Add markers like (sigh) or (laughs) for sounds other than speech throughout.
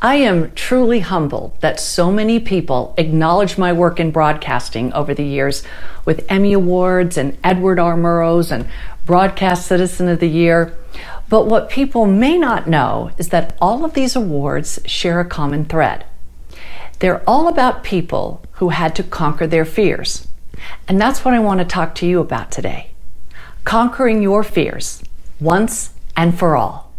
I am truly humbled that so many people acknowledge my work in broadcasting over the years with Emmy Awards and Edward R. Murrows and Broadcast Citizen of the Year. But what people may not know is that all of these awards share a common thread. They're all about people who had to conquer their fears. And that's what I want to talk to you about today. Conquering your fears once and for all.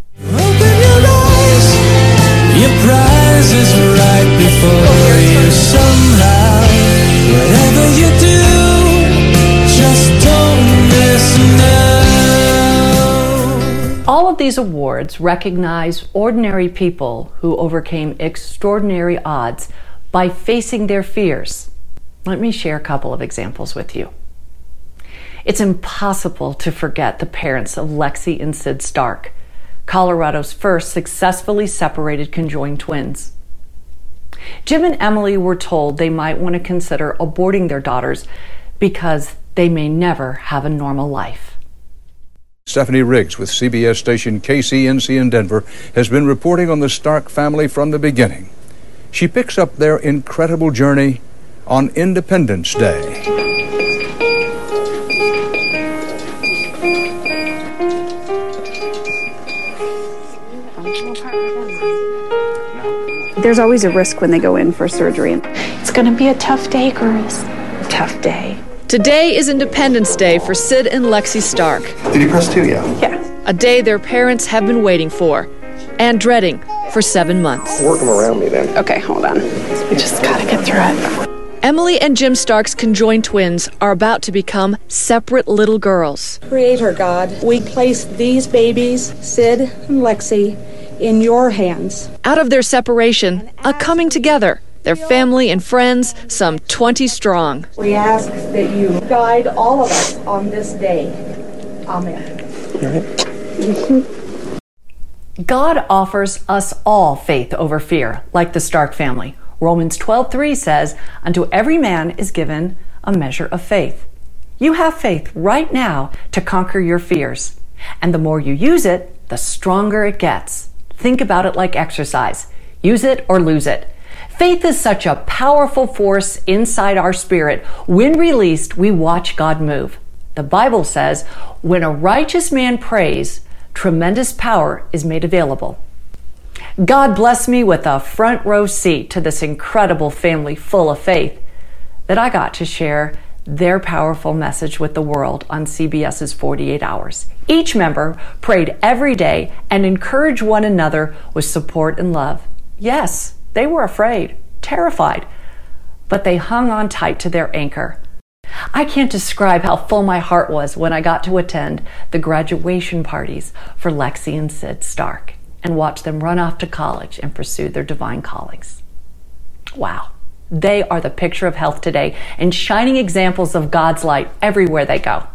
Your right before oh, you somehow. Whatever you do, just don't miss now. All of these awards recognize ordinary people who overcame extraordinary odds by facing their fears. Let me share a couple of examples with you. It's impossible to forget the parents of Lexi and Sid Stark Colorado's first successfully separated conjoined twins. Jim and Emily were told they might want to consider aborting their daughters because they may never have a normal life. Stephanie Riggs with CBS station KCNC in Denver has been reporting on the Stark family from the beginning. She picks up their incredible journey on Independence Day. There's always a risk when they go in for surgery. It's going to be a tough day, girls. Tough day. Today is Independence Day for Sid and Lexi Stark. Did you press two yet? Yeah. A day their parents have been waiting for and dreading for seven months. Work them around me then. Okay, hold on. We just gotta get through it. Emily and Jim Stark's conjoined twins are about to become separate little girls. Creator God, we place these babies, Sid and Lexi, in your hands. Out of their separation, a coming together. Their family and friends, some 20 strong. We ask that you guide all of us on this day. Amen. (laughs) God offers us all faith over fear, like the Stark family. Romans 12:3 says, "Unto every man is given a measure of faith." You have faith right now to conquer your fears. And the more you use it, the stronger it gets. Think about it like exercise. Use it or lose it. Faith is such a powerful force inside our spirit. When released, we watch God move. The Bible says, when a righteous man prays, tremendous power is made available. God bless me with a front row seat to this incredible family full of faith that I got to share their powerful message with the world on CBS's 48 Hours. Each member prayed every day and encouraged one another with support and love. Yes, they were afraid, terrified, but they hung on tight to their anchor. I can't describe how full my heart was when I got to attend the graduation parties for Lexi and Sid Stark and watch them run off to college and pursue their divine callings. Wow. They are the picture of health today and shining examples of God's light everywhere they go.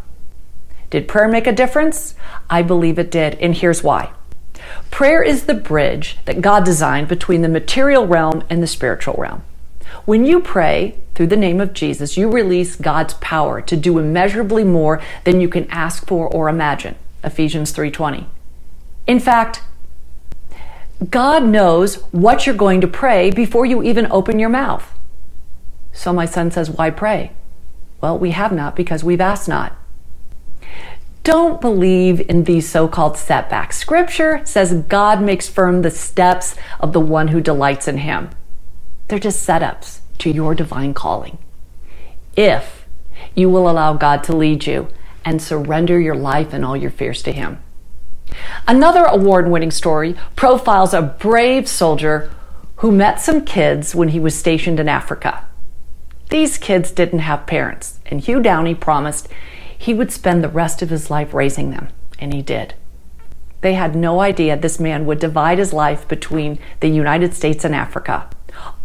Did prayer make a difference? I believe it did, and here's why. Prayer is the bridge that God designed between the material realm and the spiritual realm. When you pray through the name of Jesus, you release God's power to do immeasurably more than you can ask for or imagine. Ephesians 3:20. In fact, God knows what you're going to pray before you even open your mouth. So my son says, Why pray? Well, we have not because we've asked not. Don't believe in these so called setbacks. Scripture says God makes firm the steps of the one who delights in him. They're just setups to your divine calling. If you will allow God to lead you and surrender your life and all your fears to Him. Another award winning story profiles a brave soldier who met some kids when he was stationed in Africa. These kids didn't have parents, and Hugh Downey promised he would spend the rest of his life raising them, and he did. They had no idea this man would divide his life between the United States and Africa.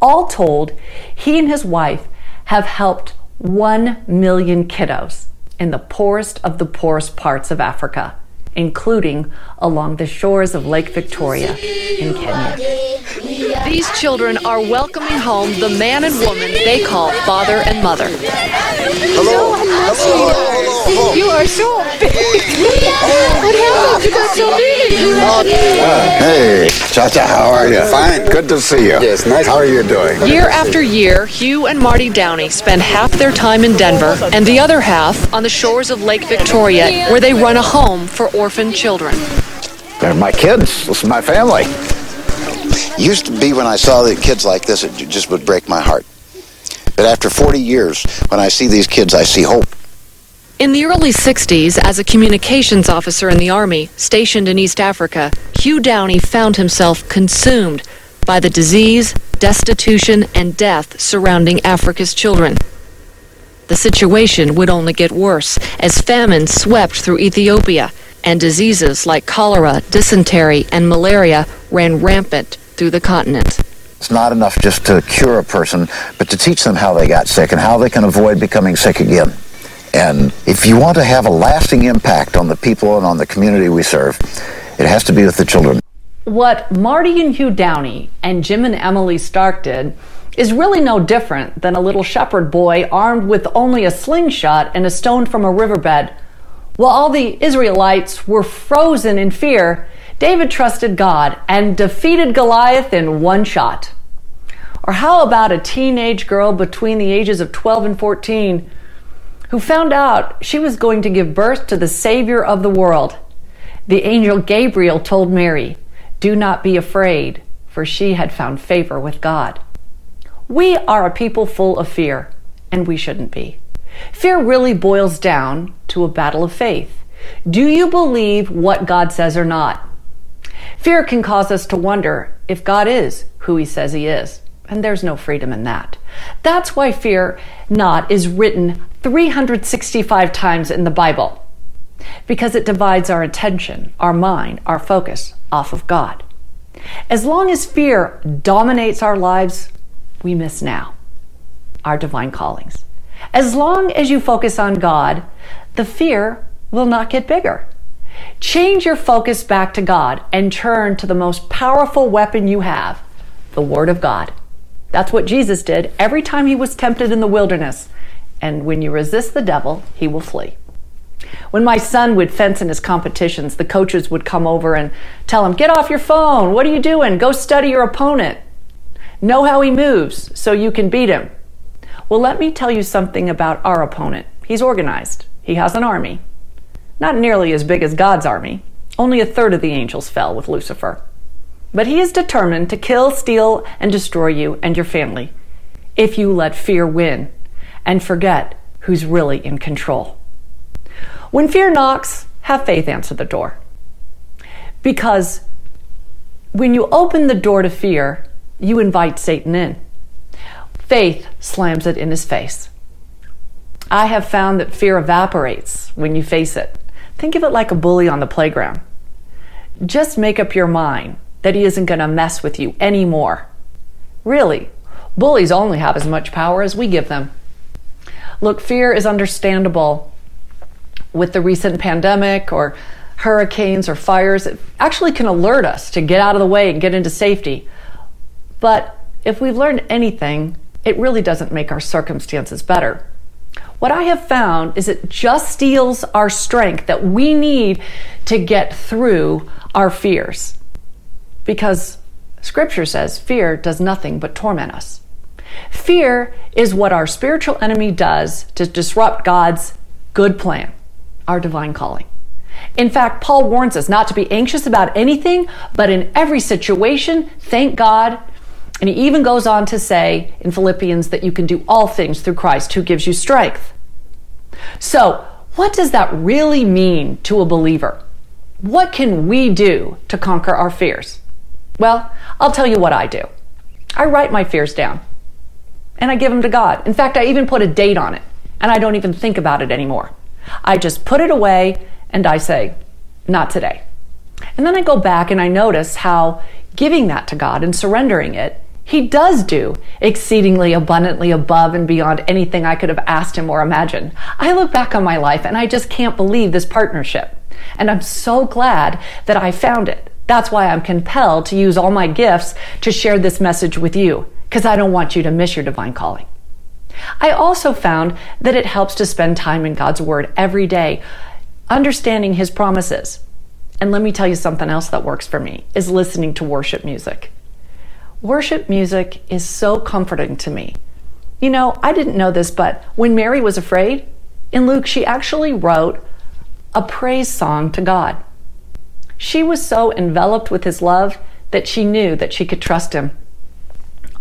All told, he and his wife have helped 1 million kiddos in the poorest of the poorest parts of Africa including along the shores of Lake Victoria in Kenya. These children are welcoming home the man and woman they call father and mother. Hello. Hello. Hello. You are so big. (laughs) what happened? You got so big. Hey, Cha-Cha, how are you? Fine, good to see you. Yes, nice. How are you doing? Year after year, Hugh and Marty Downey spend half their time in Denver and the other half on the shores of Lake Victoria, where they run a home for orphan children. They're my kids. This is my family. Used to be when I saw the kids like this, it just would break my heart. But after 40 years, when I see these kids, I see hope. In the early 60s, as a communications officer in the Army stationed in East Africa, Hugh Downey found himself consumed by the disease, destitution, and death surrounding Africa's children. The situation would only get worse as famine swept through Ethiopia and diseases like cholera, dysentery, and malaria ran rampant through the continent. It's not enough just to cure a person, but to teach them how they got sick and how they can avoid becoming sick again. And if you want to have a lasting impact on the people and on the community we serve, it has to be with the children. What Marty and Hugh Downey and Jim and Emily Stark did is really no different than a little shepherd boy armed with only a slingshot and a stone from a riverbed. While all the Israelites were frozen in fear, David trusted God and defeated Goliath in one shot. Or how about a teenage girl between the ages of 12 and 14 who found out she was going to give birth to the Savior of the world. The angel Gabriel told Mary, Do not be afraid, for she had found favor with God. We are a people full of fear, and we shouldn't be. Fear really boils down to a battle of faith. Do you believe what God says or not? Fear can cause us to wonder if God is who he says he is, and there's no freedom in that. That's why fear not is written 365 times in the Bible because it divides our attention, our mind, our focus off of God. As long as fear dominates our lives, we miss now our divine callings. As long as you focus on God, the fear will not get bigger. Change your focus back to God and turn to the most powerful weapon you have the Word of God. That's what Jesus did every time he was tempted in the wilderness. And when you resist the devil, he will flee. When my son would fence in his competitions, the coaches would come over and tell him, Get off your phone. What are you doing? Go study your opponent. Know how he moves so you can beat him. Well, let me tell you something about our opponent. He's organized, he has an army. Not nearly as big as God's army. Only a third of the angels fell with Lucifer. But he is determined to kill, steal, and destroy you and your family if you let fear win and forget who's really in control. When fear knocks, have faith answer the door. Because when you open the door to fear, you invite Satan in. Faith slams it in his face. I have found that fear evaporates when you face it. Think of it like a bully on the playground. Just make up your mind that he isn't going to mess with you anymore. Really, bullies only have as much power as we give them. Look, fear is understandable with the recent pandemic or hurricanes or fires. It actually can alert us to get out of the way and get into safety. But if we've learned anything, it really doesn't make our circumstances better. What I have found is it just steals our strength that we need to get through our fears because Scripture says fear does nothing but torment us. Fear is what our spiritual enemy does to disrupt God's good plan, our divine calling. In fact, Paul warns us not to be anxious about anything, but in every situation, thank God. And he even goes on to say in Philippians that you can do all things through Christ who gives you strength. So, what does that really mean to a believer? What can we do to conquer our fears? Well, I'll tell you what I do. I write my fears down and I give them to God. In fact, I even put a date on it and I don't even think about it anymore. I just put it away and I say, not today. And then I go back and I notice how giving that to God and surrendering it, He does do exceedingly abundantly above and beyond anything I could have asked Him or imagined. I look back on my life and I just can't believe this partnership. And I'm so glad that I found it. That's why I'm compelled to use all my gifts to share this message with you, because I don't want you to miss your divine calling. I also found that it helps to spend time in God's Word every day, understanding His promises. And let me tell you something else that works for me is listening to worship music. Worship music is so comforting to me. You know, I didn't know this, but when Mary was afraid, in Luke, she actually wrote a praise song to God. She was so enveloped with his love that she knew that she could trust him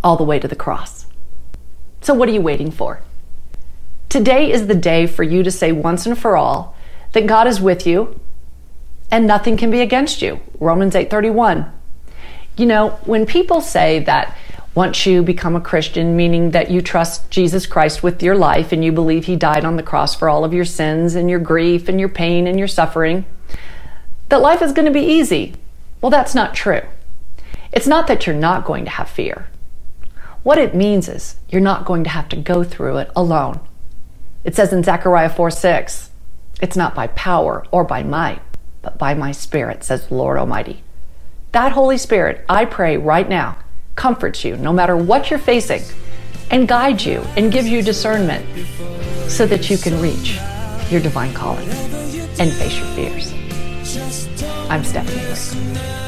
all the way to the cross. So, what are you waiting for? Today is the day for you to say once and for all that God is with you and nothing can be against you. Romans 8:31. You know, when people say that once you become a Christian, meaning that you trust Jesus Christ with your life and you believe he died on the cross for all of your sins and your grief and your pain and your suffering, that life is going to be easy. Well, that's not true. It's not that you're not going to have fear. What it means is you're not going to have to go through it alone. It says in Zechariah 4 6, it's not by power or by might, but by my spirit, says the Lord Almighty. That Holy Spirit, I pray right now, comforts you no matter what you're facing and guides you and gives you discernment so that you can reach your divine calling and face your fears. I'm Stephanie Riggs.